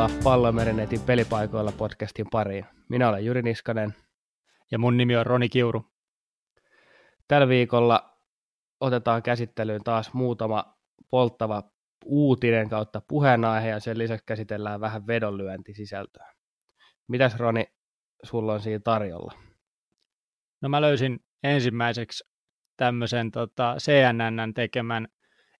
Tervetuloa Pallomerinetin pelipaikoilla podcastin pariin. Minä olen Juri Niskanen. Ja mun nimi on Roni Kiuru. Tällä viikolla otetaan käsittelyyn taas muutama polttava uutinen kautta puheenaihe ja sen lisäksi käsitellään vähän vedonlyöntisisältöä. Mitäs Roni, sulla on siinä tarjolla? No mä löysin ensimmäiseksi tämmöisen tota, CNN tekemän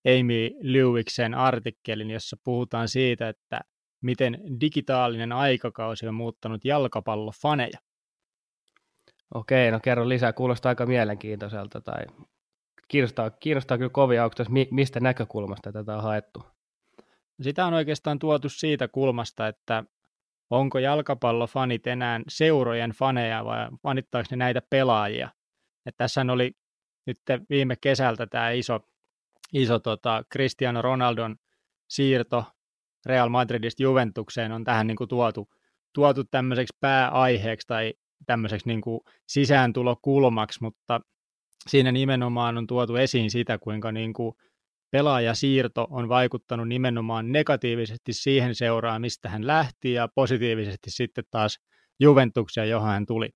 Amy Lewicksen artikkelin, jossa puhutaan siitä, että miten digitaalinen aikakausi on muuttanut jalkapallofaneja. Okei, no kerro lisää. Kuulostaa aika mielenkiintoiselta tai kiinnostaa, kiinnostaa kyllä kovia, onko tässä, mistä näkökulmasta tätä on haettu? Sitä on oikeastaan tuotu siitä kulmasta, että onko jalkapallofanit enää seurojen faneja vai fanittaako ne näitä pelaajia. Et tässä oli nyt viime kesältä tämä iso, iso tota Cristiano Ronaldon siirto Real Madridista Juventukseen on tähän niin kuin tuotu, tuotu tämmöiseksi pääaiheeksi tai tämmöiseksi niin kuin sisääntulokulmaksi, mutta siinä nimenomaan on tuotu esiin sitä, kuinka niin kuin pelaajasiirto on vaikuttanut nimenomaan negatiivisesti siihen seuraan, mistä hän lähti, ja positiivisesti sitten taas Juventuksia, johon hän tuli.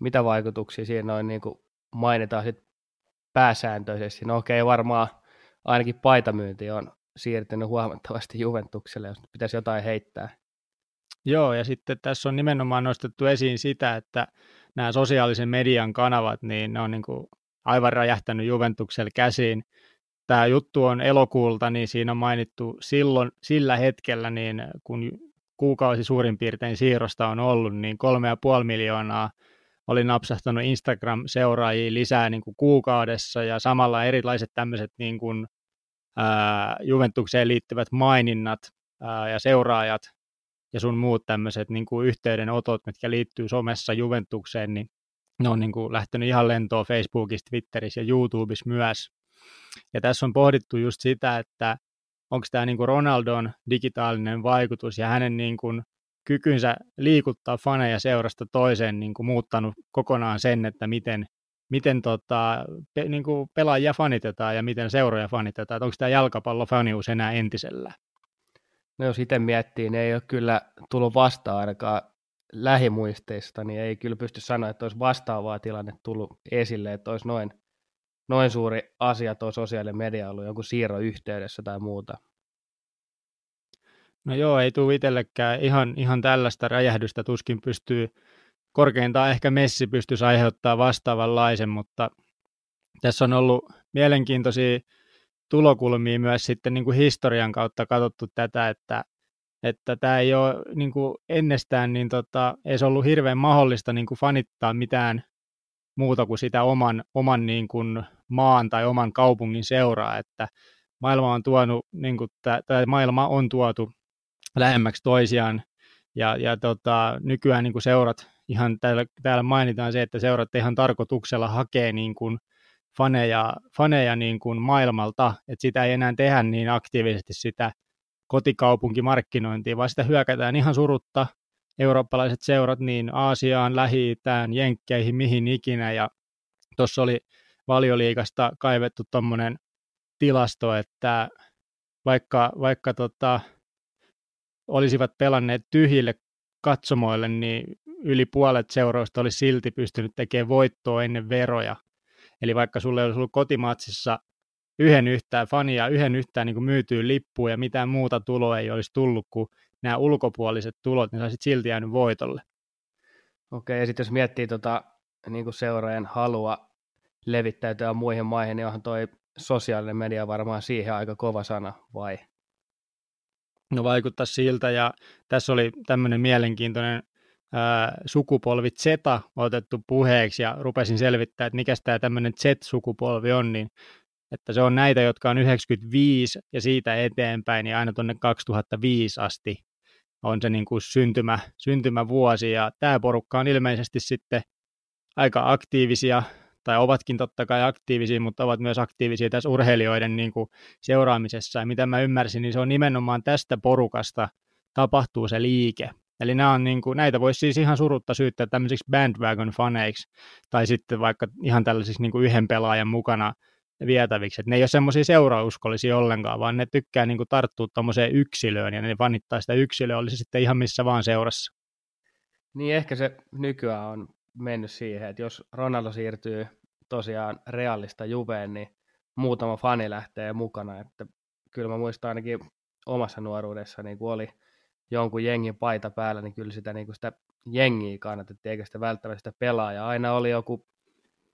Mitä vaikutuksia siinä noin niin kuin mainitaan sitten pääsääntöisesti? No okei, okay, varmaan ainakin paitamyynti on siirtynyt huomattavasti Juventukselle, jos pitäisi jotain heittää. Joo, ja sitten tässä on nimenomaan nostettu esiin sitä, että nämä sosiaalisen median kanavat, niin ne on niin kuin aivan räjähtänyt Juventukselle käsiin. Tämä juttu on elokuulta, niin siinä on mainittu silloin, sillä hetkellä, niin kun kuukausi suurin piirtein siirrosta on ollut, niin kolme ja puoli miljoonaa oli napsahtanut Instagram-seuraajia lisää niin kuin kuukaudessa ja samalla erilaiset tämmöiset niin kuin, ää, Juventukseen liittyvät maininnat ja seuraajat ja sun muut tämmöiset niin kuin yhteydenotot, mitkä liittyy somessa Juventukseen, niin ne on niin kuin lähtenyt ihan lentoon Facebookissa, Twitterissä ja YouTubessa myös. Ja tässä on pohdittu just sitä, että onko tämä niin kuin Ronaldon digitaalinen vaikutus ja hänen niin kuin kykynsä liikuttaa faneja seurasta toiseen niin kuin muuttanut kokonaan sen, että miten, miten tota, pe, niin kuin pelaajia fanitetaan ja miten seuroja fanitetaan. Että onko tämä jalkapallofanius enää entisellä? No jos itse miettii, niin ei ole kyllä tullut vastaan ainakaan lähimuisteista, niin ei kyllä pysty sanoa, että olisi vastaavaa tilanne tullut esille, että olisi noin, noin suuri asia tuo sosiaalinen media ollut jonkun siirron yhteydessä tai muuta. No joo, ei tule itsellekään ihan, ihan tällaista räjähdystä, tuskin pystyy, korkeintaan ehkä Messi pystyisi aiheuttamaan vastaavanlaisen, mutta tässä on ollut mielenkiintoisia tulokulmia myös sitten niin kuin historian kautta katsottu tätä, että että tämä ei ole niin kuin ennestään niin tota, edes ollut hirveän mahdollista niin kuin fanittaa mitään muuta kuin sitä oman, oman niin kuin maan tai oman kaupungin seuraa, että maailma on tuonut, niin kuin, tämä maailma on tuotu lähemmäksi toisiaan, ja, ja tota, nykyään niin kuin seurat, ihan täällä, täällä mainitaan se, että seurat ihan tarkoituksella hakee niin kuin faneja, faneja niin kuin maailmalta, että sitä ei enää tehdä niin aktiivisesti sitä kotikaupunkimarkkinointiin, vaan sitä hyökätään ihan surutta eurooppalaiset seurat niin Aasiaan, Lähi-Itään, Jenkkeihin, mihin ikinä. Ja tuossa oli valioliikasta kaivettu tuommoinen tilasto, että vaikka, vaikka tota, olisivat pelanneet tyhjille katsomoille, niin yli puolet seuroista olisi silti pystynyt tekemään voittoa ennen veroja. Eli vaikka sulle olisi ollut kotimatsissa yhden yhtään fania, yhden yhtään niin myytyy lippuun ja mitään muuta tuloa ei olisi tullut kuin nämä ulkopuoliset tulot, niin saisit silti jäänyt voitolle. Okei, ja sitten jos miettii tota, niin kuin seuraajan halua levittäytyä muihin maihin, niin onhan toi sosiaalinen media varmaan siihen aika kova sana, vai? No vaikuttaa siltä, ja tässä oli tämmöinen mielenkiintoinen sukupolvi Z otettu puheeksi, ja rupesin selvittämään, että mikä tämä tämmöinen Z-sukupolvi on, niin että se on näitä, jotka on 95 ja siitä eteenpäin, niin aina tuonne 2005 asti on se niin kuin syntymä, syntymävuosi, ja tämä porukka on ilmeisesti sitten aika aktiivisia, tai ovatkin totta kai aktiivisia, mutta ovat myös aktiivisia tässä urheilijoiden niin kuin seuraamisessa, ja mitä mä ymmärsin, niin se on nimenomaan tästä porukasta tapahtuu se liike. Eli nämä on niin kuin, näitä voisi siis ihan surutta syyttää tämmöisiksi bandwagon-faneiksi, tai sitten vaikka ihan tällaisiksi niin kuin yhden pelaajan mukana vietäviksi. Et ne ei ole semmoisia seurauskollisia ollenkaan, vaan ne tykkää niin kuin tarttua tuommoiseen yksilöön ja ne vanittaa sitä yksilöä, oli se sitten ihan missä vaan seurassa. Niin ehkä se nykyään on mennyt siihen, että jos Ronaldo siirtyy tosiaan realista Juveen, niin muutama fani lähtee mukana. Että kyllä mä muistan ainakin omassa nuoruudessa, niin kun oli jonkun jengin paita päällä, niin kyllä sitä, niin kuin sitä jengiä kannatettiin, eikä sitä välttämättä sitä pelaajaa. Aina oli joku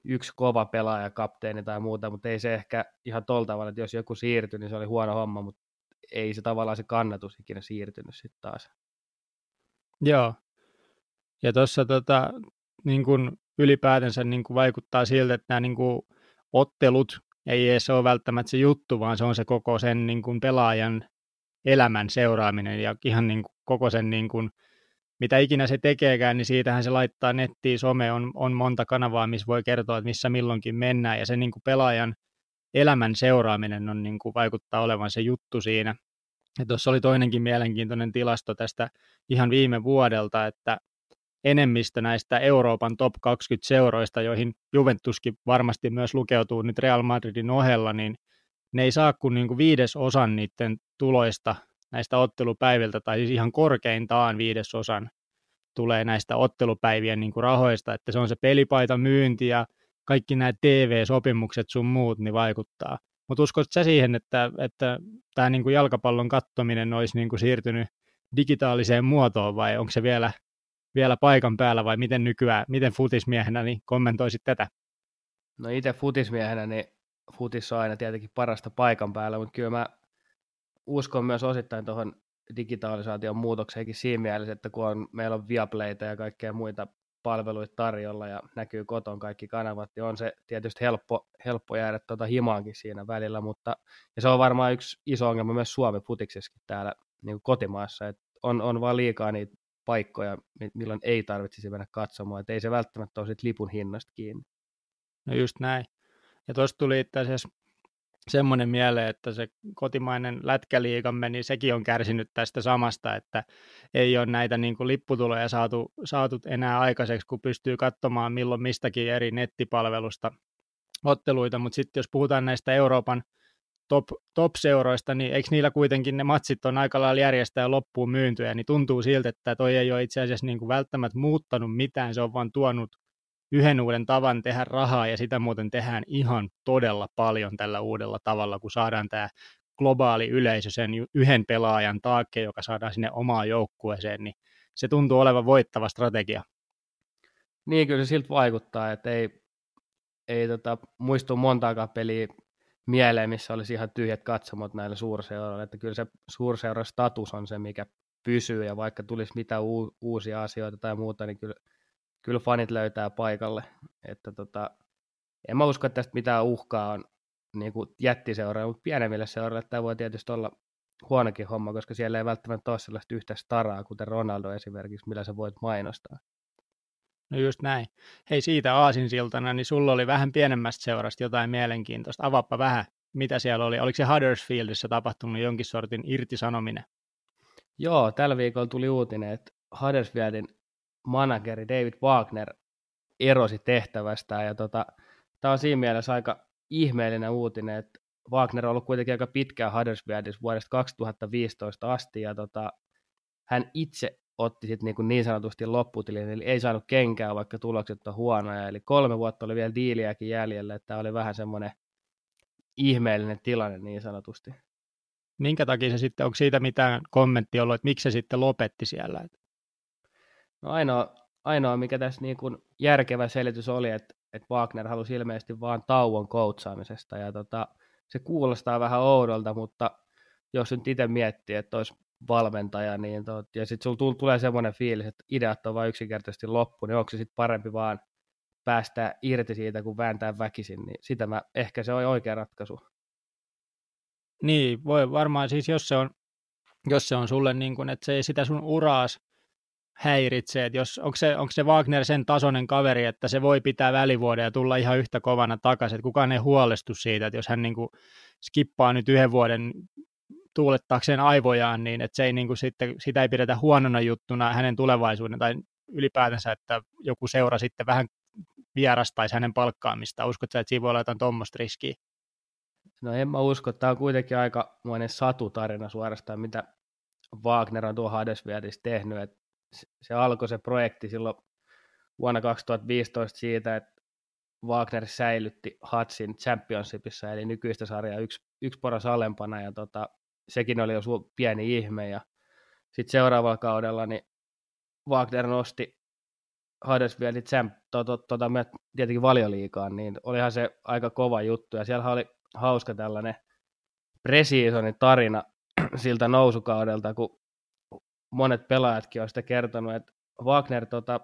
yksi kova pelaaja, kapteeni tai muuta, mutta ei se ehkä ihan tolta tavalla, että jos joku siirtyi, niin se oli huono homma, mutta ei se tavallaan se kannatus ikinä siirtynyt sitten taas. Joo. Ja tuossa tota, niin kun ylipäätänsä niin kun vaikuttaa siltä, että nämä niin kun ottelut ei edes ole välttämättä se juttu, vaan se on se koko sen niin kun pelaajan elämän seuraaminen ja ihan niin kuin koko sen niin kuin, mitä ikinä se tekeekään, niin siitähän se laittaa nettiin, some on, on monta kanavaa, missä voi kertoa, että missä milloinkin mennään, ja se niin kuin pelaajan elämän seuraaminen on niin kuin vaikuttaa olevan se juttu siinä. Ja tuossa oli toinenkin mielenkiintoinen tilasto tästä ihan viime vuodelta, että enemmistö näistä Euroopan top 20 seuroista, joihin Juventuskin varmasti myös lukeutuu nyt Real Madridin ohella, niin ne ei saa kuin, niin kuin viides osan niiden tuloista näistä ottelupäiviltä, tai siis ihan korkeintaan viidesosan tulee näistä ottelupäivien niin kuin rahoista, että se on se pelipaita myynti ja kaikki nämä TV-sopimukset sun muut, niin vaikuttaa. Mutta uskotko sä siihen, että, että tämä niin kuin jalkapallon kattominen olisi niin kuin siirtynyt digitaaliseen muotoon vai onko se vielä, vielä paikan päällä vai miten nykyään, miten futismiehenä niin kommentoisit tätä? No itse futismiehenä niin futis on aina tietenkin parasta paikan päällä, mutta kyllä mä uskon myös osittain tuohon digitalisaation muutokseenkin siinä mielessä, että kun on, meillä on Viaplayta ja kaikkea muita palveluita tarjolla ja näkyy koton kaikki kanavat, niin on se tietysti helppo, helppo jäädä tuota himaankin siinä välillä, mutta ja se on varmaan yksi iso ongelma myös Suomen futiksessakin täällä niin kuin kotimaassa, että on, on vaan liikaa niitä paikkoja, milloin ei tarvitsisi mennä katsomaan, että ei se välttämättä ole sit lipun hinnasta kiinni. No just näin. Ja tuosta tuli itse asiassa semmoinen mieleen, että se kotimainen lätkäliigamme, niin sekin on kärsinyt tästä samasta, että ei ole näitä niin kuin lipputuloja saatu, saatu enää aikaiseksi, kun pystyy katsomaan milloin mistäkin eri nettipalvelusta otteluita, mutta sitten jos puhutaan näistä Euroopan top, top-seuroista, niin eikö niillä kuitenkin ne matsit on aika lailla järjestää loppuun myyntyjä, niin tuntuu siltä, että toi ei ole itse asiassa niin kuin välttämättä muuttanut mitään, se on vaan tuonut yhden uuden tavan tehdä rahaa ja sitä muuten tehdään ihan todella paljon tällä uudella tavalla, kun saadaan tämä globaali yleisö sen yhden pelaajan taakke, joka saadaan sinne omaan joukkueeseen, niin se tuntuu olevan voittava strategia. Niin, kyllä se siltä vaikuttaa, että ei, ei tota, muistu montaakaan peliä mieleen, missä olisi ihan tyhjät katsomot näille suurseuroille, että kyllä se suurseuran status on se, mikä pysyy, ja vaikka tulisi mitä uusia asioita tai muuta, niin kyllä kyllä fanit löytää paikalle. Että tota, en mä usko, että tästä mitään uhkaa on niin kuin jättiseuroja, mutta pienemmille seuroille tämä voi tietysti olla huonokin homma, koska siellä ei välttämättä ole sellaista yhtä staraa, kuten Ronaldo esimerkiksi, millä sä voit mainostaa. No just näin. Hei siitä aasinsiltana, niin sulla oli vähän pienemmästä seurasta jotain mielenkiintoista. Avaappa vähän, mitä siellä oli. Oliko se Huddersfieldissa tapahtunut jonkin sortin irtisanominen? Joo, tällä viikolla tuli uutinen, että Huddersfieldin manageri David Wagner erosi tehtävästä ja tota, tämä on siinä mielessä aika ihmeellinen uutinen, että Wagner on ollut kuitenkin aika pitkään Huddersfieldissä vuodesta 2015 asti ja tota, hän itse otti sitten niin, niin sanotusti lopputilin, eli ei saanut kenkää, vaikka tulokset on huonoja, eli kolme vuotta oli vielä diiliäkin jäljellä, että tämä oli vähän semmoinen ihmeellinen tilanne niin sanotusti. Minkä takia se sitten, onko siitä mitään kommentti ollut, että miksi se sitten lopetti siellä? No ainoa, ainoa, mikä tässä niin kuin järkevä selitys oli, että, että Wagner halusi ilmeisesti vaan tauon koutsaamisesta, ja tota, se kuulostaa vähän oudolta, mutta jos nyt itse miettii, että olisi valmentaja, niin tot, ja sitten sulla tulee semmoinen fiilis, että ideat on vain yksinkertaisesti loppu, niin onko se sitten parempi vaan päästä irti siitä, kun vääntää väkisin, niin sitä mä, ehkä se on oikea ratkaisu. Niin, voi varmaan siis, jos se on, jos se on sulle niin kuin, että se ei sitä sun uraas häiritsee, että jos, onko, se, onko se Wagner sen tasoinen kaveri, että se voi pitää välivuoden ja tulla ihan yhtä kovana takaisin, että kukaan ei huolestu siitä, että jos hän niin kuin skippaa nyt yhden vuoden tuulettaakseen aivojaan, niin että se ei niin kuin sitten, sitä ei pidetä huonona juttuna hänen tulevaisuuden tai ylipäätänsä, että joku seura sitten vähän vierastaisi hänen palkkaamista. Uskotko että siinä voi olla jotain tuommoista riskiä? No en mä usko, tämä on kuitenkin aikamoinen satutarina suorastaan, mitä Wagner on tuo Hadesvietissä tehnyt. Se alkoi se projekti silloin vuonna 2015 siitä, että Wagner säilytti Hatsin Championshipissa, eli nykyistä sarjaa yksi, yksi poras alempana, ja tota, sekin oli jo su- pieni ihme, ja sitten seuraavalla kaudella niin Wagner nosti Huddersfieldin champ, to, to, to, to, tietenkin valioliikaan, niin olihan se aika kova juttu, ja siellä oli hauska tällainen preseasonin tarina siltä nousukaudelta, kun monet pelaajatkin on sitä kertonut, että Wagner tota,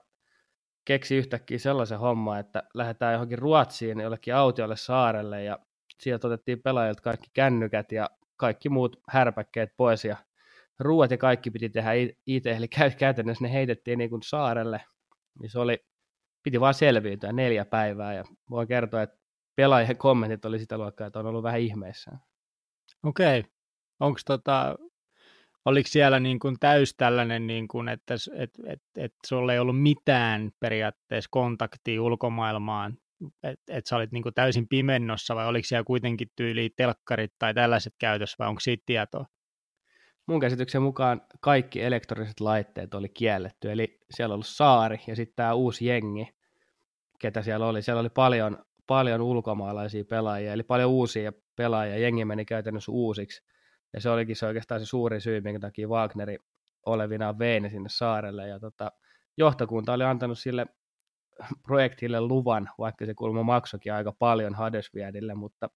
keksi yhtäkkiä sellaisen homman, että lähdetään johonkin Ruotsiin jollekin autiolle saarelle ja sieltä otettiin pelaajilta kaikki kännykät ja kaikki muut härpäkkeet pois ja ruuat ja kaikki piti tehdä itse, eli käytännössä ne heitettiin niin kuin saarelle, niin se oli, piti vaan selviytyä neljä päivää ja voin kertoa, että pelaajien kommentit oli sitä luokkaa, että on ollut vähän ihmeissään. Okei, okay. onko tota, oliko siellä niin kuin täys tällainen, niin kuin, että et, et, et sulla ei ollut mitään periaatteessa kontaktia ulkomaailmaan, että et sä olit niin kuin täysin pimennossa vai oliko siellä kuitenkin tyyli telkkarit tai tällaiset käytössä vai onko siitä tietoa? Mun käsityksen mukaan kaikki elektroniset laitteet oli kielletty, eli siellä oli saari ja sitten tämä uusi jengi, ketä siellä oli. Siellä oli paljon, paljon ulkomaalaisia pelaajia, eli paljon uusia pelaajia. Jengi meni käytännössä uusiksi ja se olikin se oikeastaan se suuri syy, minkä takia Wagneri olevinaan vei ne sinne saarelle. Ja tota, johtokunta oli antanut sille projektille luvan, vaikka se kulma maksokin aika paljon Huddersfielдille, mutta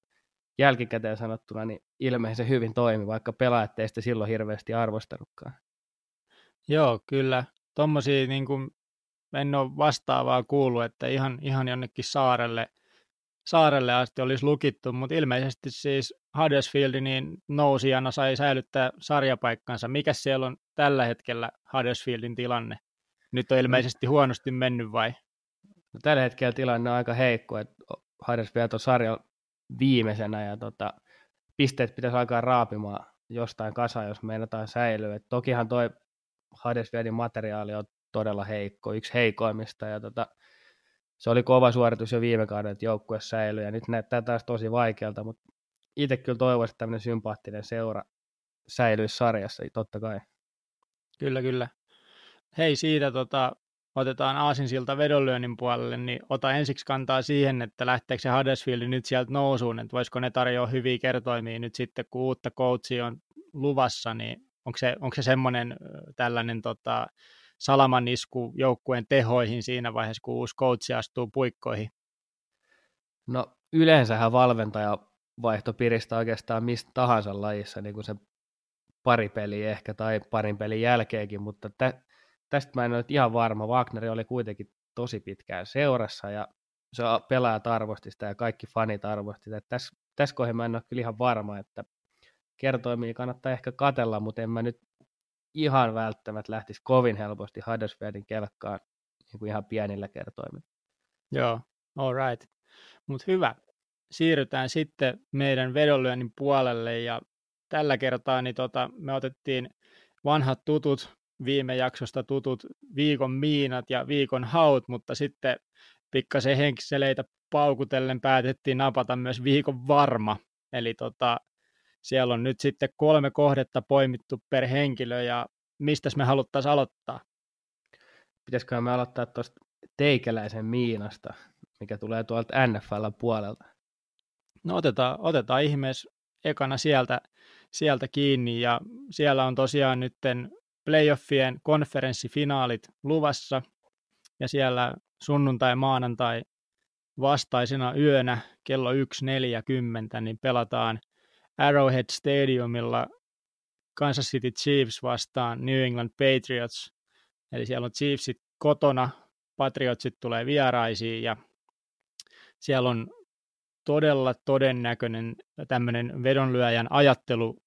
jälkikäteen sanottuna niin ilmeisesti hyvin toimi, vaikka pelaajat teistä silloin hirveästi arvostanutkaan. Joo, kyllä. Tuommoisia niin en ole vastaavaa kuullut, että ihan, ihan jonnekin saarelle – saarelle asti olisi lukittu, mutta ilmeisesti siis Huddersfield niin nousijana sai säilyttää sarjapaikkansa. Mikä siellä on tällä hetkellä Huddersfieldin tilanne? Nyt on ilmeisesti huonosti mennyt vai? No, tällä hetkellä tilanne on aika heikko, että Huddersfield on sarjan viimeisenä ja tota, pisteet pitäisi alkaa raapimaan jostain kasaan, jos meinataan säilyä. Et tokihan toi Huddersfieldin materiaali on todella heikko, yksi heikoimmista ja tota, se oli kova suoritus jo viime kauden, että joukkue säilyi, ja nyt näyttää taas tosi vaikealta, mutta itse kyllä toivoisin, että tämmöinen sympaattinen seura säilyisi sarjassa, totta kai. Kyllä, kyllä. Hei, siitä tota, otetaan Aasinsilta vedonlyönnin puolelle, niin ota ensiksi kantaa siihen, että lähteekö se Huddersfield nyt sieltä nousuun, että voisiko ne tarjoa hyviä kertoimia nyt sitten, kun uutta coachia on luvassa, niin onko se, onko se semmoinen tällainen tota, salaman isku joukkueen tehoihin siinä vaiheessa, kun uusi coach astuu puikkoihin? No yleensähän valmentaja vaihto piristää oikeastaan mistä tahansa lajissa, niin kuin se pari peliä ehkä tai parin pelin jälkeenkin, mutta tä, tästä mä en ole ihan varma. Wagner oli kuitenkin tosi pitkään seurassa ja se pelaajat arvosti sitä ja kaikki fanit arvosti sitä. Tässä, tässä kohdassa mä en ole kyllä ihan varma, että kertoimia kannattaa ehkä katella, mutta en mä nyt ihan välttämättä lähtisi kovin helposti Huddersfieldin kelkkaan niin kuin ihan pienillä kertoimilla. Joo, all right. Mutta hyvä. Siirrytään sitten meidän vedonlyönnin puolelle ja tällä kertaa niin tota, me otettiin vanhat tutut, viime jaksosta tutut viikon miinat ja viikon haut, mutta sitten pikkasen henkseleitä paukutellen päätettiin napata myös viikon varma. Eli tota, siellä on nyt sitten kolme kohdetta poimittu per henkilö ja mistä me haluttaisiin aloittaa? Pitäisikö me aloittaa tuosta teikäläisen miinasta, mikä tulee tuolta NFL puolelta? No otetaan, otetaan ihmeessä ekana sieltä, sieltä kiinni ja siellä on tosiaan nytten playoffien konferenssifinaalit luvassa ja siellä sunnuntai maanantai vastaisena yönä kello 1.40 niin pelataan Arrowhead Stadiumilla Kansas City Chiefs vastaan New England Patriots. Eli siellä on Chiefsit kotona, Patriotsit tulee vieraisiin ja siellä on todella todennäköinen tämmöinen vedonlyöjän ajattelu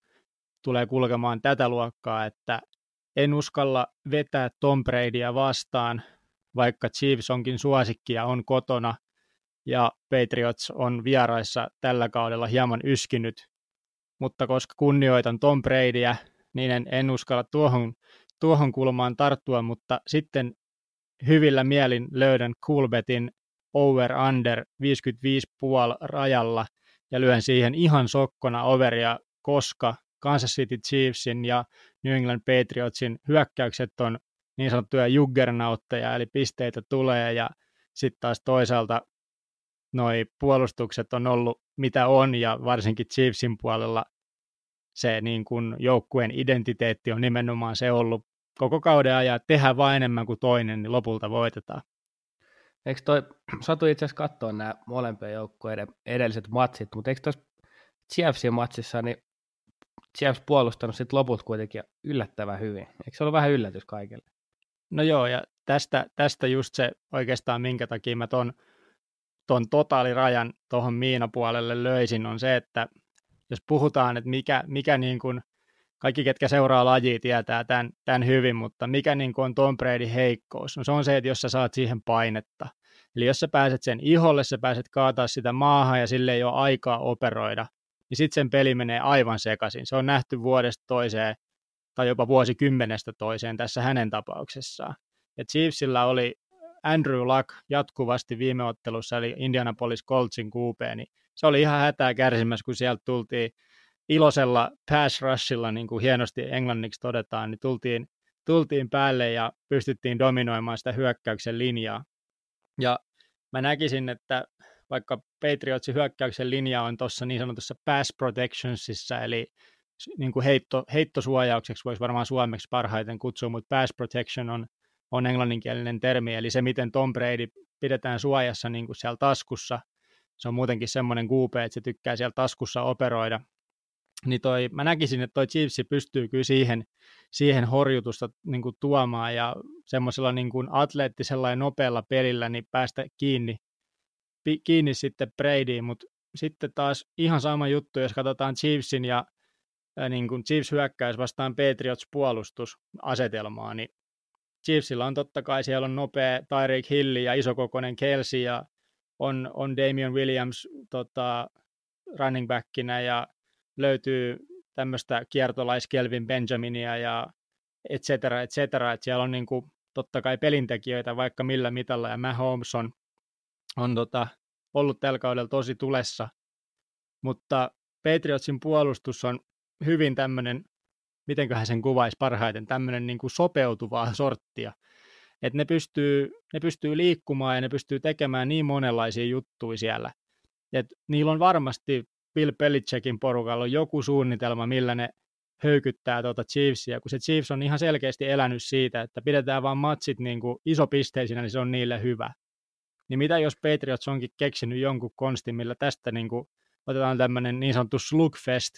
tulee kulkemaan tätä luokkaa, että en uskalla vetää Tom Bradya vastaan, vaikka Chiefs onkin suosikki ja on kotona, ja Patriots on vieraissa tällä kaudella hieman yskinyt, mutta koska kunnioitan Tom Bradyä, niin en, en uskalla tuohon, tuohon kulmaan tarttua, mutta sitten hyvillä mielin löydän Coolbetin over-under 55,5 rajalla, ja lyön siihen ihan sokkona overia, koska Kansas City Chiefsin ja New England Patriotsin hyökkäykset on niin sanottuja juggernautteja, eli pisteitä tulee, ja sitten taas toisaalta noi puolustukset on ollut mitä on, ja varsinkin Chiefsin puolella se niin kuin joukkueen identiteetti on nimenomaan se ollut koko kauden ajan, että tehdään vain enemmän kuin toinen, niin lopulta voitetaan. Eikö toi, satu itse asiassa katsoa nämä molempien joukkueiden edelliset matsit, mutta eikö tuossa Chiefsin matsissa, niin Chiefs puolustanut sitten loput kuitenkin yllättävän hyvin. Eikö se ollut vähän yllätys kaikille? No joo, ja tästä, tästä just se oikeastaan, minkä takia mä ton, ton totaalirajan tuohon Miina-puolelle löysin, on se, että jos puhutaan, että mikä, mikä niin kuin, kaikki, ketkä seuraa lajia, tietää tämän, tämän hyvin, mutta mikä niin kuin on Tom Brady heikkous? No se on se, että jos sä saat siihen painetta. Eli jos sä pääset sen iholle, sä pääset kaataa sitä maahan ja sille ei ole aikaa operoida, niin sitten sen peli menee aivan sekaisin. Se on nähty vuodesta toiseen tai jopa vuosikymmenestä toiseen tässä hänen tapauksessaan. Ja Chiefsillä oli Andrew Luck jatkuvasti viime ottelussa, eli Indianapolis Coltsin QP, niin se oli ihan hätää kärsimässä, kun sieltä tultiin iloisella pass rushilla, niin kuin hienosti englanniksi todetaan, niin tultiin, tultiin päälle ja pystyttiin dominoimaan sitä hyökkäyksen linjaa. Ja mä näkisin, että vaikka Patriotsin hyökkäyksen linja on tuossa niin sanotussa pass protectionsissa, eli niin kuin heitto, heittosuojaukseksi voisi varmaan suomeksi parhaiten kutsua, mutta pass protection on, on englanninkielinen termi, eli se, miten Tom Brady pidetään suojassa niin kuin siellä taskussa, se on muutenkin semmoinen QP, että se tykkää siellä taskussa operoida, niin toi, mä näkisin, että toi Chiefs pystyy kyllä siihen, siihen horjutusta niin kuin tuomaan ja semmoisella niin kuin atleettisella ja nopealla pelillä niin päästä kiinni, kiinni sitten Bradyin, mutta sitten taas ihan sama juttu, jos katsotaan Chiefsin ja äh, niin kuin Chiefs hyökkäys vastaan Patriots puolustusasetelmaa, niin Chiefsillä on totta kai, siellä on nopea Tyreek Hill ja isokokoinen Kelsey ja on, on Damian Williams tota, running backinä ja löytyy tämmöistä kiertolaiskelvin Benjaminia ja et cetera, et cetera, että siellä on niin kuin, totta kai pelintekijöitä vaikka millä mitalla, ja Mahomes on, on tota, ollut tällä kaudella tosi tulessa, mutta Patriotsin puolustus on hyvin tämmöinen, mitenköhän sen kuvaisi parhaiten, tämmöinen niin kuin sopeutuvaa sorttia, että ne pystyy, ne pystyy liikkumaan ja ne pystyy tekemään niin monenlaisia juttuja siellä, että niillä on varmasti Bill Belichickin porukalla on joku suunnitelma, millä ne höykyttää tuota Chiefsia, kun se Chiefs on ihan selkeästi elänyt siitä, että pidetään vaan matsit niin kuin isopisteisinä, niin se on niille hyvä. Niin mitä jos Patriots onkin keksinyt jonkun konstin, millä tästä niin kuin otetaan tämmöinen niin sanottu slugfest,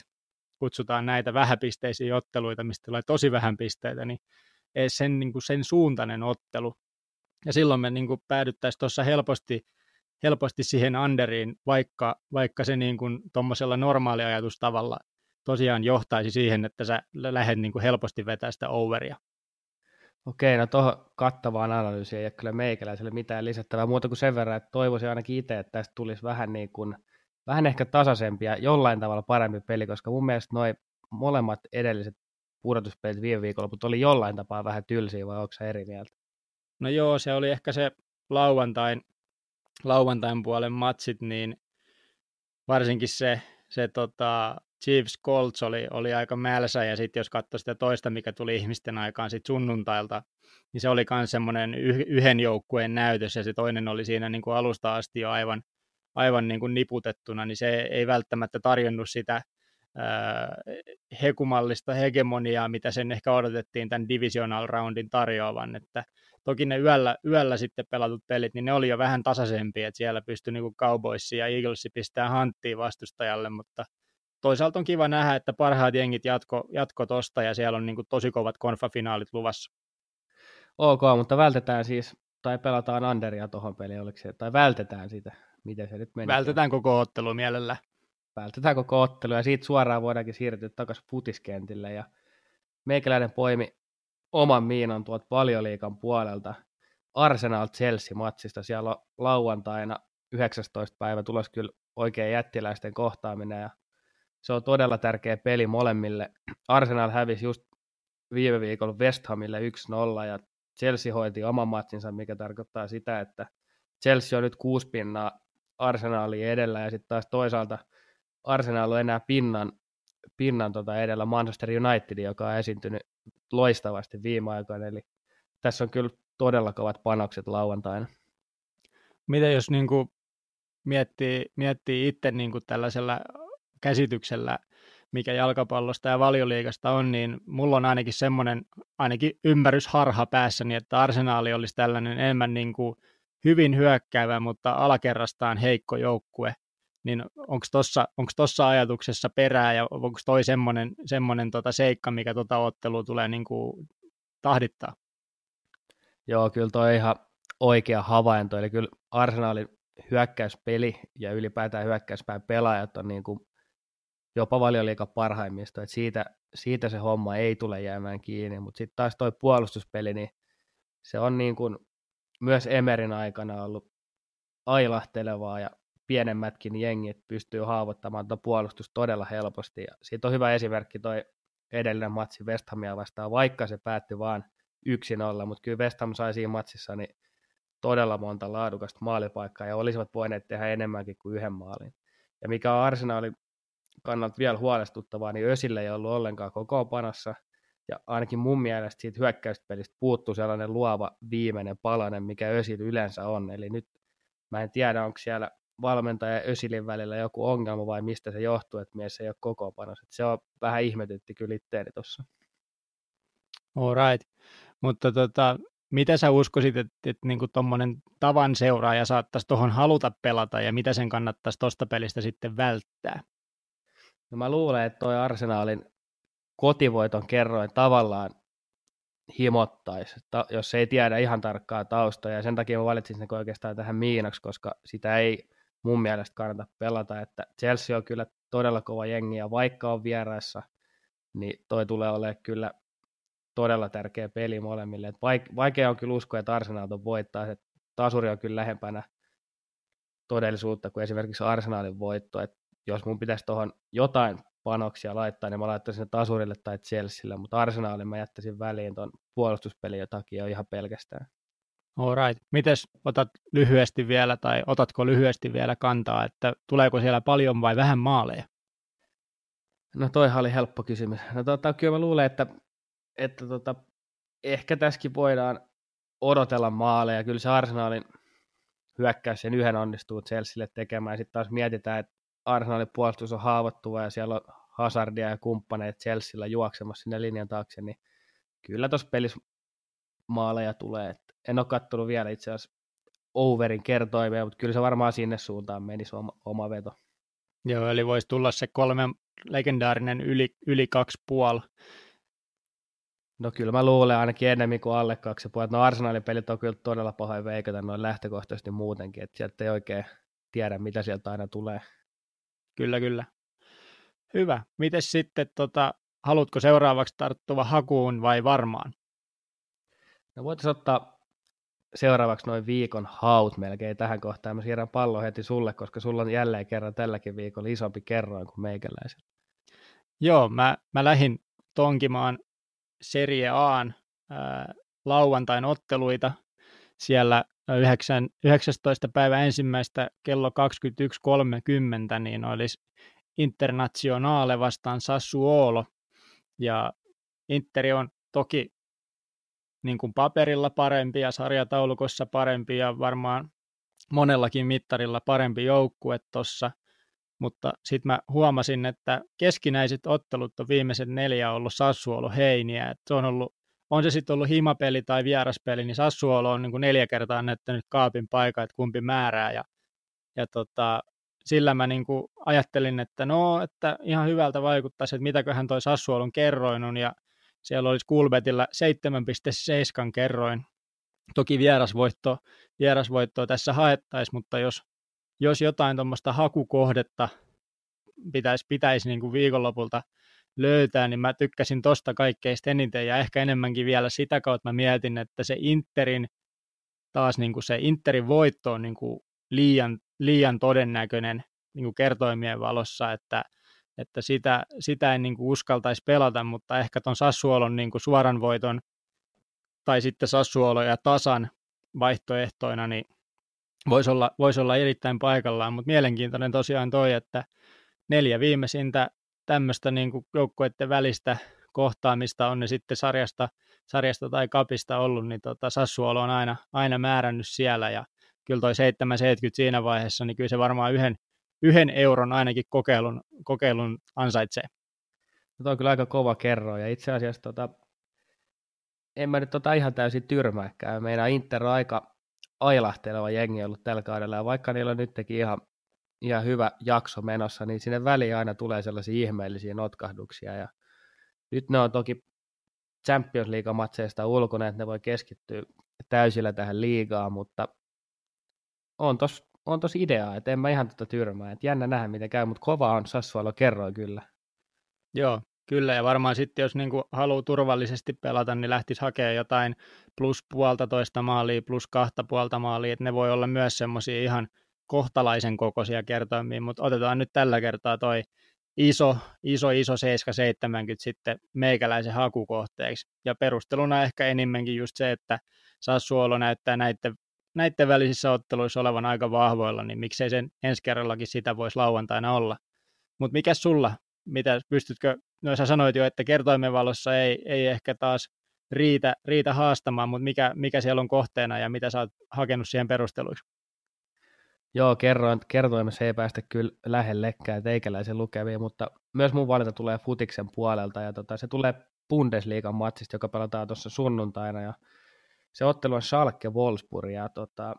kutsutaan näitä vähäpisteisiä otteluita, mistä tulee tosi vähän pisteitä, niin sen, niin kuin sen suuntainen ottelu. Ja silloin me niin kuin päädyttäisiin tuossa helposti helposti siihen underiin, vaikka, vaikka se niin kuin tuommoisella normaaliajatustavalla tosiaan johtaisi siihen, että sä lähdet niin kuin helposti vetää sitä overia. Okei, no tuohon kattavaan analyysiin ei ole kyllä meikäläiselle mitään lisättävää muuta kuin sen verran, että toivoisin ainakin itse, että tästä tulisi vähän, niin kuin, vähän ehkä tasaisempi ja jollain tavalla parempi peli, koska mun mielestä noin molemmat edelliset pudotuspelit viime viikolla, mutta oli jollain tapaa vähän tylsiä, vai onko eri mieltä? No joo, se oli ehkä se lauantain lauantain puolen matsit, niin varsinkin se, se tota, Chiefs Colts oli, oli aika mälsä, ja sitten jos katsoi sitä toista, mikä tuli ihmisten aikaan sit sunnuntailta, niin se oli myös semmoinen yhden joukkueen näytös, ja se toinen oli siinä niin kuin alusta asti jo aivan, aivan niin kuin niputettuna, niin se ei välttämättä tarjonnut sitä hekumallista hegemoniaa, mitä sen ehkä odotettiin tämän divisional roundin tarjoavan, että Toki ne yöllä, yöllä sitten pelatut pelit, niin ne oli jo vähän tasaisempia, että siellä pystyi niin Cowboys ja Eagles pistää hanttiin vastustajalle, mutta toisaalta on kiva nähdä, että parhaat jengit jatko, jatko tosta ja siellä on niin kuin tosi kovat konfafinaalit luvassa. Ok, mutta vältetään siis, tai pelataan Anderia tuohon peliin, oliko se, tai vältetään sitä, miten se nyt meni. Vältetään koko ottelu mielellä. Vältetään koko ottelu ja siitä suoraan voidaankin siirtyä takaisin futiskentille ja meikäläinen poimi oman miinan tuolta valioliikan puolelta Arsenal Chelsea-matsista. Siellä on lauantaina 19. päivä tulos kyllä oikein jättiläisten kohtaaminen ja se on todella tärkeä peli molemmille. Arsenal hävisi just viime viikolla West Hamille 1-0 ja Chelsea hoiti oman matsinsa, mikä tarkoittaa sitä, että Chelsea on nyt kuusi pinnaa Arsenalia edellä ja sitten taas toisaalta Arsenal on enää pinnan, pinnan tota edellä Manchester United, joka on esiintynyt loistavasti viime aikoina, eli tässä on kyllä todella kovat panokset lauantaina. Mitä jos niin kuin miettii, miettii itse niin kuin tällaisella käsityksellä, mikä jalkapallosta ja valioliikasta on, niin mulla on ainakin semmoinen ainakin ymmärrys harha päässäni, että arsenaali olisi tällainen enemmän niin kuin hyvin hyökkäävä, mutta alakerrastaan heikko joukkue. Niin onko tuossa onks tossa ajatuksessa perää ja onko toi semmoinen, semmoinen tota seikka, mikä tuota ottelua tulee niin kuin tahdittaa? Joo, kyllä toi ihan oikea havainto. Eli kyllä Arsenalin hyökkäyspeli ja ylipäätään hyökkäyspään pelaajat on niin kuin jopa valioliikan parhaimmista, että siitä, siitä se homma ei tule jäämään kiinni, mutta sitten taas toi puolustuspeli, niin se on niin kuin myös Emerin aikana ollut ailahtelevaa ja pienemmätkin jengit pystyy haavoittamaan tuota puolustus todella helposti. Ja siitä on hyvä esimerkki toi edellinen matsi West Hamia vastaan, vaikka se päättyi vaan yksin olla, mutta kyllä West Ham sai siinä matsissa niin todella monta laadukasta maalipaikkaa ja olisivat voineet tehdä enemmänkin kuin yhden maalin. Ja mikä on Arsenalin kannalta vielä huolestuttavaa, niin Ösille ei ollut ollenkaan panossa, ja ainakin mun mielestä siitä hyökkäyspelistä puuttuu sellainen luova viimeinen palanen, mikä Ösil yleensä on. Eli nyt mä en tiedä, onko siellä valmentaja ja Ösilin välillä joku ongelma vai mistä se johtuu, että mies ei ole kokoonpanossa. Se on vähän ihmetytti kyllä itteeni tuossa. All right. Mutta tota, mitä sä uskoisit, että, että niin tuommoinen tavan seuraaja saattaisi tuohon haluta pelata ja mitä sen kannattaisi tuosta pelistä sitten välttää? No mä luulen, että toi Arsenaalin kotivoiton kerroin tavallaan himottaisi, jos ei tiedä ihan tarkkaa taustoja, ja sen takia mä valitsin sen oikeastaan tähän miinaksi, koska sitä ei mun mielestä kannata pelata, että Chelsea on kyllä todella kova jengi, ja vaikka on vieraissa, niin toi tulee olemaan kyllä todella tärkeä peli molemmille. Et vaik- vaikea on kyllä uskoa, että Arsenal on voittaa, että tasuri on kyllä lähempänä todellisuutta kuin esimerkiksi Arsenalin voitto, että jos mun pitäisi tuohon jotain panoksia laittaa, niin mä laittaisin ne Tasurille tai Chelsealle, mutta Arsenalin mä jättäisin väliin tuon puolustuspelin takia ihan pelkästään. Alright. Mites otat lyhyesti vielä, tai otatko lyhyesti vielä kantaa, että tuleeko siellä paljon vai vähän maaleja? No toihan oli helppo kysymys. No tota, kyllä mä luulen, että, että tota, ehkä tässäkin voidaan odotella maaleja. Kyllä se Arsenalin hyökkäys sen yhden onnistuu Chelsealle tekemään. Sitten taas mietitään, että Arsenalin puolustus on haavoittuva ja siellä on Hazardia ja kumppaneet Chelsealla juoksemassa sinne linjan taakse, niin kyllä tuossa pelissä maaleja tulee. En ole katsonut vielä itse asiassa overin kertoimia, mutta kyllä se varmaan sinne suuntaan menisi oma, oma veto. Joo, eli voisi tulla se kolme legendaarinen yli, yli kaksi puoli. No kyllä mä luulen ainakin enemmän kuin alle kaksi puoli. No Arsenalin pelit on kyllä todella pahoin veikata noin lähtökohtaisesti muutenkin, että sieltä ei oikein tiedä, mitä sieltä aina tulee. Kyllä, kyllä. Hyvä. Miten sitten, tota, haluatko seuraavaksi tarttua hakuun vai varmaan? No voitaisiin ottaa seuraavaksi noin viikon haut melkein tähän kohtaan. Mä siirrän pallon heti sulle, koska sulla on jälleen kerran tälläkin viikolla isompi kerroin kuin meikäläisellä. Joo, mä, mä lähdin tonkimaan Serie Aan ää, lauantain otteluita. Siellä 9, 19. päivä ensimmäistä kello 21.30, niin olisi Internationale vastaan Sassuolo. Ja Interi on toki niin kuin paperilla parempi ja sarjataulukossa parempi ja varmaan monellakin mittarilla parempi joukkue tuossa, mutta sitten mä huomasin, että keskinäiset ottelut on viimeiset neljä ollut Sassuolo heiniä, että se on ollut on se sitten ollut himapeli tai vieraspeli, niin Sassuolo on niin kuin neljä kertaa näyttänyt kaapin paikan, että kumpi määrää. Ja, ja tota, sillä mä niin kuin ajattelin, että no, että ihan hyvältä vaikuttaisi, että mitäköhän toi Sassuolon kerroin on, ja siellä olisi Kulbetilla 7,7 kerroin. Toki vierasvoitto, vierasvoittoa tässä haettaisiin, mutta jos, jos jotain tuommoista hakukohdetta pitäisi, pitäisi niin kuin viikonlopulta löytää, niin mä tykkäsin tosta kaikkeista eniten ja ehkä enemmänkin vielä sitä kautta mä mietin, että se Interin taas niin kuin se Interin voitto on niin kuin liian, liian todennäköinen niin kuin kertoimien valossa, että, että sitä, sitä en niin kuin uskaltaisi pelata, mutta ehkä ton Sassuolon niin kuin suoran voiton tai sitten Sassuolo ja tasan vaihtoehtoina, niin voisi olla, voisi olla erittäin paikallaan, mutta mielenkiintoinen tosiaan toi, että neljä viimeisintä tämmöistä niin joukkueiden välistä kohtaamista, on ne sitten sarjasta, sarjasta tai kapista ollut, niin tota, Sassuolo on aina, aina määrännyt siellä, ja kyllä toi 770 siinä vaiheessa, niin kyllä se varmaan yhden, yhden euron ainakin kokeilun, kokeilun ansaitsee. No toi on kyllä aika kova kerro, ja itse asiassa tota, en mä nyt tota ihan täysin tyrmääkään. Meidän Inter on aika ailahteleva jengi ollut tällä kaudella, ja vaikka niillä on nytkin ihan, ihan hyvä jakso menossa, niin sinne väliin aina tulee sellaisia ihmeellisiä notkahduksia, ja nyt ne on toki Champions League-matseista ulkona, että ne voi keskittyä täysillä tähän liigaan, mutta on tos, on tos ideaa, että en mä ihan tuota tyrmää. että jännä nähdä, miten käy, mutta kova on Sassuolo kerroin kyllä. Joo, kyllä, ja varmaan sitten jos niinku haluaa turvallisesti pelata, niin lähtisi hakemaan jotain plus puolta toista maalia, plus kahta puolta maalia, että ne voi olla myös semmoisia ihan kohtalaisen kokoisia kertoimia, mutta otetaan nyt tällä kertaa toi iso, iso, iso 770 sitten meikäläisen hakukohteeksi. Ja perusteluna ehkä enemmänkin just se, että Sassuolo näyttää näiden, näiden välisissä otteluissa olevan aika vahvoilla, niin miksei sen ensi kerrallakin sitä voisi lauantaina olla. Mutta mikä sulla, mitä pystytkö, no sä sanoit jo, että kertoimen valossa ei, ei ehkä taas riitä, riitä haastamaan, mutta mikä, mikä siellä on kohteena ja mitä sä oot hakenut siihen perusteluiksi? Joo, kerroin, kertoimessa ei päästä kyllä lähellekään teikäläisen lukemiin, mutta myös mun valinta tulee Futiksen puolelta, ja tota, se tulee Bundesliigan matsista, joka pelataan tuossa sunnuntaina, ja se ottelu on Schalke Wolfsburg, ja tota,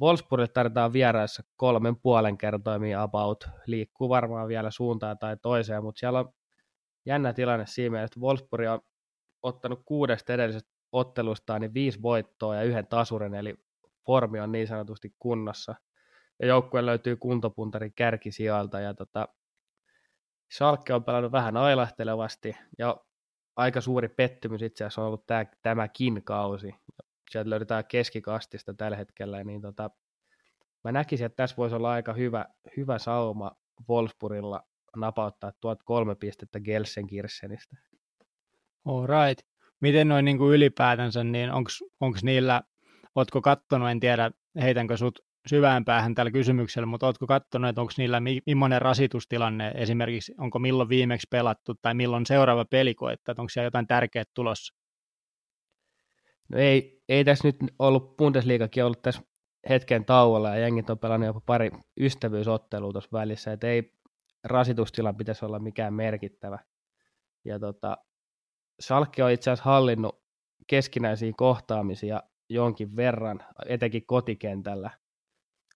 Wolfsburgille tarvitaan vieraissa kolmen puolen kertoimia about, liikkuu varmaan vielä suuntaan tai toiseen, mutta siellä on jännä tilanne siinä mielessä, että Wolfsburg on ottanut kuudesta edellisestä ottelustaan niin viisi voittoa ja yhden tasuren, eli formi on niin sanotusti kunnossa – ja joukkue löytyy kuntopuntarin kärkisijoilta ja tota, Schalke on pelannut vähän ailahtelevasti ja aika suuri pettymys itse asiassa on ollut tämä, tämäkin kausi. Sieltä löydetään keskikastista tällä hetkellä, niin tota, mä näkisin, että tässä voisi olla aika hyvä, hyvä sauma Wolfsburgilla napauttaa tuot kolme pistettä Gelsenkirchenistä. All right. Miten noin niin kuin ylipäätänsä, niin onko niillä, ootko kattonut, en tiedä, heitänkö sut syvään päähän tällä kysymyksellä, mutta oletko katsonut, että onko niillä millainen rasitustilanne esimerkiksi, onko milloin viimeksi pelattu tai milloin seuraava peliko, että onko siellä jotain tärkeää tulossa? No ei, ei tässä nyt ollut, Bundesliigakin ollut tässä hetken tauolla ja jengit on pelannut jopa pari ystävyysottelua tuossa välissä, että ei rasitustilan pitäisi olla mikään merkittävä. Ja tota, Salkki on itse asiassa hallinnut keskinäisiä kohtaamisia jonkin verran, etenkin kotikentällä,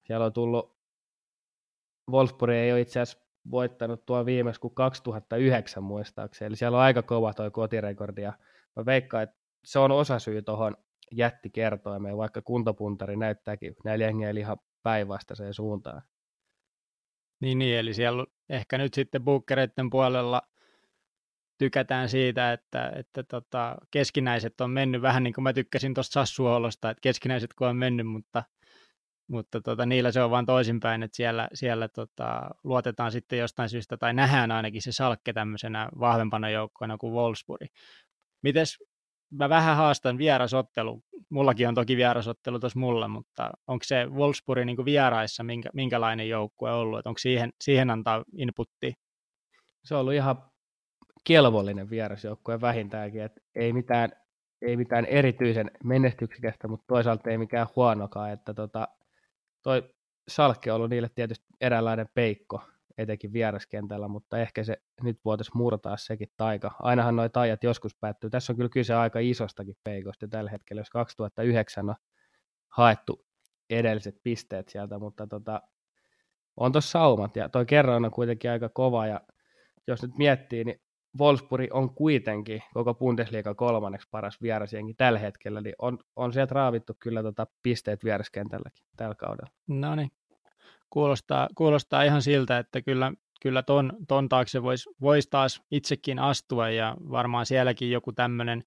siellä on tullut, Wolfsburg ei ole itse asiassa voittanut tuo viimeksi kuin 2009 muistaakseni, eli siellä on aika kova tuo kotirekordi, ja mä veikkaan, että se on osasyy tuohon jättikertoimeen, vaikka kuntopuntari näyttääkin näillä jengeillä ihan päinvastaiseen suuntaan. Niin, niin, eli siellä ehkä nyt sitten bukkereiden puolella tykätään siitä, että, että tota, keskinäiset on mennyt vähän niin kuin mä tykkäsin tuosta Sassuolosta, että keskinäiset kun on mennyt, mutta mutta tota, niillä se on vain toisinpäin, että siellä, siellä tota, luotetaan sitten jostain syystä, tai nähdään ainakin se salkke tämmöisenä vahvempana joukkoina kuin Wolfsburg. Mites, mä vähän haastan vierasottelu, mullakin on toki vierasottelu tuossa mulla, mutta onko se Wolfsburg niin vieraissa minkä, minkälainen joukkue ollut, että onko siihen, siihen antaa inputti? Se on ollut ihan kelvollinen vierasjoukkue vähintäänkin, että ei mitään, ei mitään erityisen menestyksekästä, mutta toisaalta ei mikään huonokaan, että tota, toi Salkke on ollut niille tietysti eräänlainen peikko, etenkin vieraskentällä, mutta ehkä se nyt voitaisiin murtaa sekin taika. Ainahan noita ajat joskus päättyy. Tässä on kyllä kyse aika isostakin peikosta tällä hetkellä, jos 2009 on haettu edelliset pisteet sieltä, mutta tota, on tuossa saumat, ja toi kerran on kuitenkin aika kova, ja jos nyt miettii, niin Wolfsburg on kuitenkin koko Bundesliga kolmanneksi paras vierasjengi tällä hetkellä, niin on, on sieltä raavittu kyllä tota pisteet vieraskentälläkin tällä kaudella. No niin, kuulostaa, kuulostaa ihan siltä, että kyllä, kyllä ton, ton taakse voisi vois taas itsekin astua ja varmaan sielläkin joku tämmöinen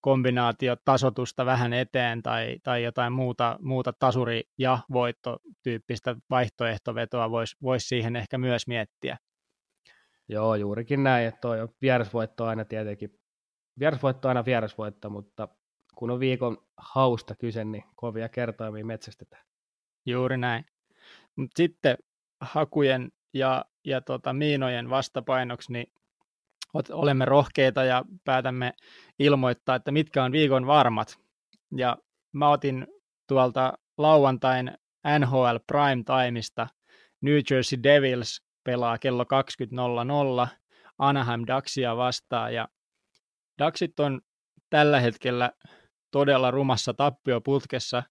kombinaatio tasotusta vähän eteen tai, tai jotain muuta, muuta tasuri- ja voittotyyppistä vaihtoehtovetoa voisi vois siihen ehkä myös miettiä. Joo, juurikin näin, että toi on vierasvoitto aina tietenkin, vierasvoitto aina vierasvoitto, mutta kun on viikon hausta kyse, niin kovia kertoimia metsästetään. Juuri näin. Mutta sitten hakujen ja, ja tota, miinojen vastapainoksi, niin olemme rohkeita ja päätämme ilmoittaa, että mitkä on viikon varmat. Ja mä otin tuolta lauantain NHL Prime Timeista New Jersey Devils pelaa kello 20.00 Anaheim Ducksia vastaan ja Ducksit on tällä hetkellä todella rumassa tappioputkessa.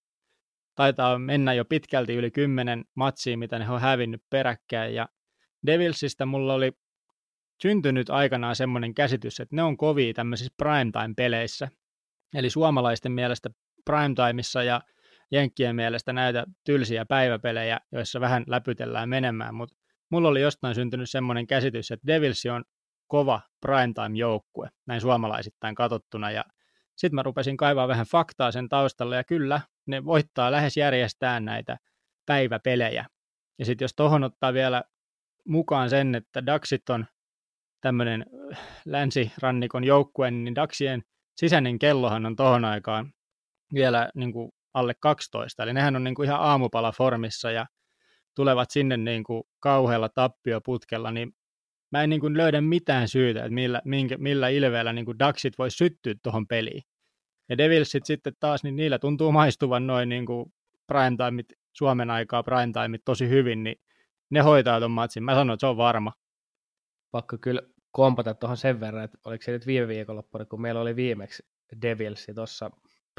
Taitaa mennä jo pitkälti yli kymmenen matsia, mitä ne on hävinnyt peräkkäin. Ja Devilsistä mulla oli syntynyt aikanaan semmoinen käsitys, että ne on kovia tämmöisissä primetime-peleissä. Eli suomalaisten mielestä primetimeissa ja jenkkien mielestä näitä tylsiä päiväpelejä, joissa vähän läpytellään menemään, mutta mulla oli jostain syntynyt semmoinen käsitys, että Devils on kova primetime-joukkue, näin suomalaisittain katsottuna, ja sitten mä rupesin kaivaa vähän faktaa sen taustalle, ja kyllä, ne voittaa lähes järjestää näitä päiväpelejä. Ja sitten jos tuohon ottaa vielä mukaan sen, että Daxit on tämmöinen äh, länsirannikon joukkue, niin Daxien sisäinen kellohan on tuohon aikaan vielä niin kuin alle 12, eli nehän on niin kuin ihan aamupalaformissa ja tulevat sinne niin kuin kauhealla tappioputkella, niin mä en niin kuin löydä mitään syytä, että millä, minkä, millä ilveellä niin kuin Ducksit voisi syttyä tuohon peliin. Ja Devilsit sitten taas, niin niillä tuntuu maistuvan noin niin kuin primetimeit, Suomen aikaa primetimeit tosi hyvin, niin ne hoitaa tuon matsin. Mä sanon, että se on varma. Pakko kyllä kompata tuohon sen verran, että oliko se nyt viime viikonloppuna, kun meillä oli viimeksi Devilsi tuossa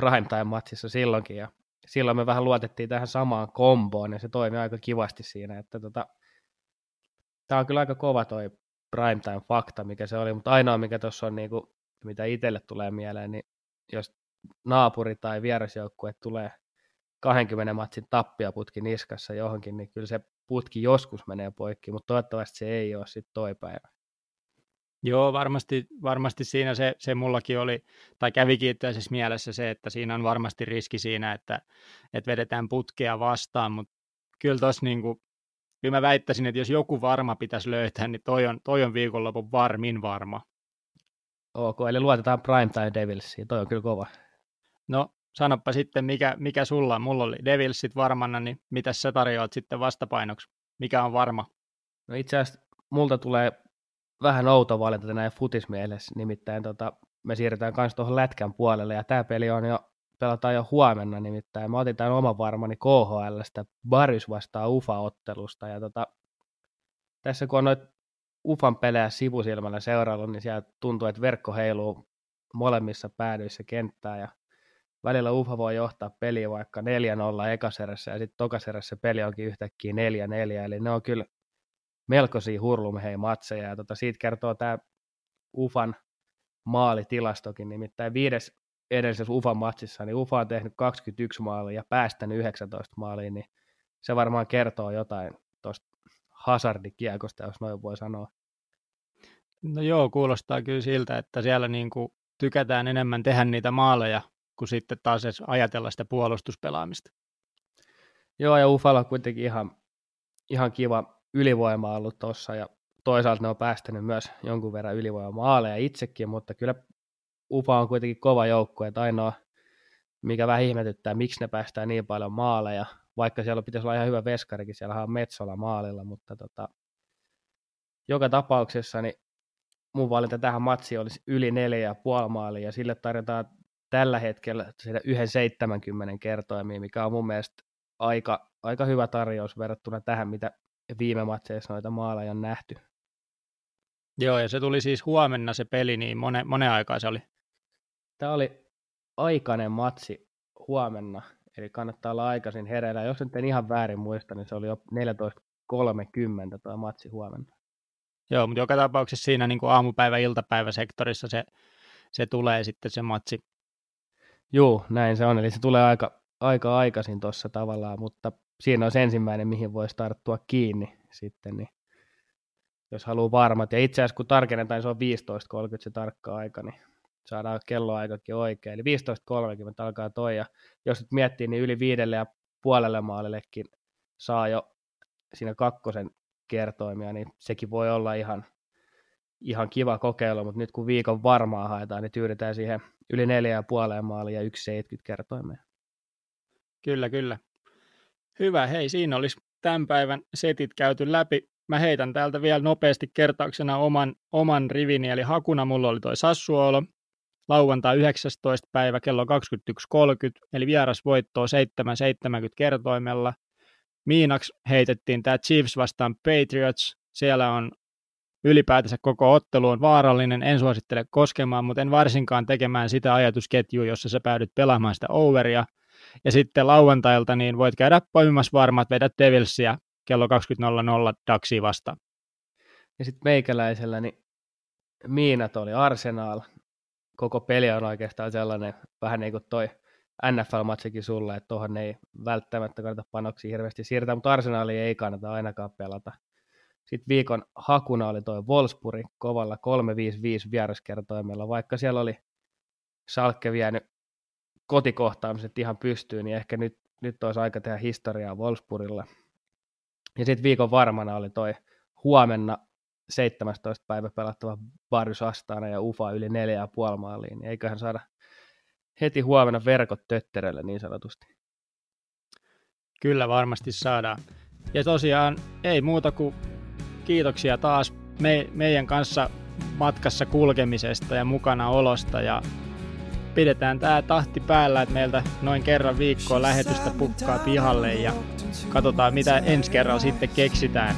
primetime-matsissa silloinkin, ja silloin me vähän luotettiin tähän samaan komboon, ja se toimi aika kivasti siinä, että tota, tämä on kyllä aika kova toi primetime-fakta, mikä se oli, mutta ainoa, mikä tuossa on, niin kuin, mitä itselle tulee mieleen, niin jos naapuri tai vierasjoukkue tulee 20 matsin tappiaputki niskassa johonkin, niin kyllä se putki joskus menee poikki, mutta toivottavasti se ei ole sitten toi päivä. Joo, varmasti, varmasti siinä se, se mullakin oli, tai kävikin itse mielessä se, että siinä on varmasti riski siinä, että, että vedetään putkea vastaan, mutta kyllä tuossa niin kuin, kyllä mä väittäisin, että jos joku varma pitäisi löytää, niin toi on, toi on viikonlopun varmin varma. Ok, eli luotetaan Primetime Devilsiin, toi on kyllä kova. No, sanoppa sitten, mikä, mikä sulla, mulla oli Devilsit varmana, niin mitä sä tarjoat sitten vastapainoksi? Mikä on varma? No itse asiassa multa tulee vähän outo valinta näin futismielessä, nimittäin tota, me siirrytään myös tuohon lätkän puolelle, ja tämä peli on jo, pelataan jo huomenna nimittäin. Mä otin tämän oman varmani KHLstä, Barys vastaa UFA-ottelusta, ja tota, tässä kun on noit UFAn pelejä sivusilmällä seurailla, niin siellä tuntuu, että verkko heiluu molemmissa päädyissä kenttää, ja välillä UFA voi johtaa peliä vaikka 4-0 ekaserässä, ja sitten tokaserässä peli onkin yhtäkkiä 4-4, eli ne on kyllä melkoisia hurlumhei matseja, ja tota, siitä kertoo tämä UFAn maalitilastokin, nimittäin viides edellisessä UFAn matsissa, niin UFA on tehnyt 21 maalia ja päästänyt 19 maalia, niin se varmaan kertoo jotain tuosta hazardikiekosta, jos noin voi sanoa. No joo, kuulostaa kyllä siltä, että siellä niin kuin tykätään enemmän tehdä niitä maaleja, kuin sitten taas edes ajatella sitä puolustuspelaamista. Joo, ja Ufalla on kuitenkin ihan, ihan kiva ylivoima ollut tuossa ja toisaalta ne on päästänyt myös jonkun verran ylivoimamaaleja itsekin, mutta kyllä UPA on kuitenkin kova joukkue, että ainoa mikä vähän ihmetyttää, miksi ne päästää niin paljon maaleja, vaikka siellä pitäisi olla ihan hyvä veskarikin, siellä on Metsola maalilla, mutta tota, joka tapauksessa niin mun valinta tähän matsiin olisi yli neljä ja puoli maalia, ja sille tarjotaan tällä hetkellä sitä yhden 70 kertoimia, mikä on mun mielestä aika, aika hyvä tarjous verrattuna tähän, mitä viime matseissa noita maaleja on nähty. Joo, ja se tuli siis huomenna se peli, niin monen, monen aikaa se oli? Tämä oli aikainen matsi huomenna, eli kannattaa olla aikaisin hereillä. Jos nyt en ihan väärin muista, niin se oli jo 14.30 tuo matsi huomenna. Joo, mutta joka tapauksessa siinä niin kuin aamupäivä-iltapäivä sektorissa se, se tulee sitten se matsi. Joo, näin se on. Eli se tulee aika, aika aikaisin tuossa tavallaan, mutta siinä on ensimmäinen, mihin voisi tarttua kiinni sitten, niin jos haluaa varmat. Ja itse asiassa kun tarkennetaan, niin se on 15.30 se tarkka aika, niin saadaan kelloaikakin oikein. Eli 15.30 alkaa toi, ja jos nyt miettii, niin yli viidelle ja puolelle maalillekin saa jo siinä kakkosen kertoimia, niin sekin voi olla ihan, ihan kiva kokeilu, mutta nyt kun viikon varmaa haetaan, niin tyydetään siihen yli neljä puoleen maaliin ja 1,70 kertoimia. Kyllä, kyllä. Hyvä, hei siinä olisi tämän päivän setit käyty läpi. mä heitän täältä vielä nopeasti kertauksena oman, oman rivini, eli hakuna mulla oli toi Sassuolo, lauantai 19. päivä kello 21.30, eli vieras voittoa 770 kertoimella. Miinaksi heitettiin tämä Chiefs vastaan Patriots, siellä on ylipäätänsä koko ottelu on vaarallinen, en suosittele koskemaan, mutta en varsinkaan tekemään sitä ajatusketjua, jossa sä päädyt pelaamaan sitä overia. Ja sitten lauantailta niin voit käydä poimimassa varmat, vedä Devilsia kello 20.00 Daxi vastaan. Ja sitten meikäläisellä, niin Miinat oli Arsenal. Koko peli on oikeastaan sellainen, vähän niin kuin toi NFL-matsikin sulle, että tuohon ei välttämättä kannata panoksia hirveästi siirtää, mutta Arsenali ei kannata ainakaan pelata. Sitten viikon hakuna oli tuo Wolfsburg kovalla 355 vieraskertoimella, vaikka siellä oli Salkke vienyt kotikohtaamiset ihan pystyyn, niin ehkä nyt, nyt olisi aika tehdä historiaa Wolfsburgilla. Ja sitten viikon varmana oli toi huomenna 17. päivä pelattava Barys Astana ja Ufa yli 4,5 maaliin, niin eiköhän saada heti huomenna verkot tötterelle niin sanotusti. Kyllä varmasti saadaan. Ja tosiaan ei muuta kuin kiitoksia taas me, meidän kanssa matkassa kulkemisesta ja mukana olosta ja pidetään tämä tahti päällä, että meiltä noin kerran viikkoa lähetystä pukkaa pihalle ja katsotaan mitä ensi kerralla sitten keksitään.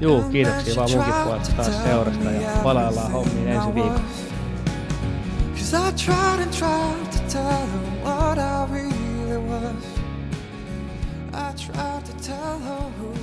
Juu, kiitoksia vaan munkin puolesta taas seurasta ja palaillaan hommiin ensi viikolla. I tried to tell her I. I tried to tell her who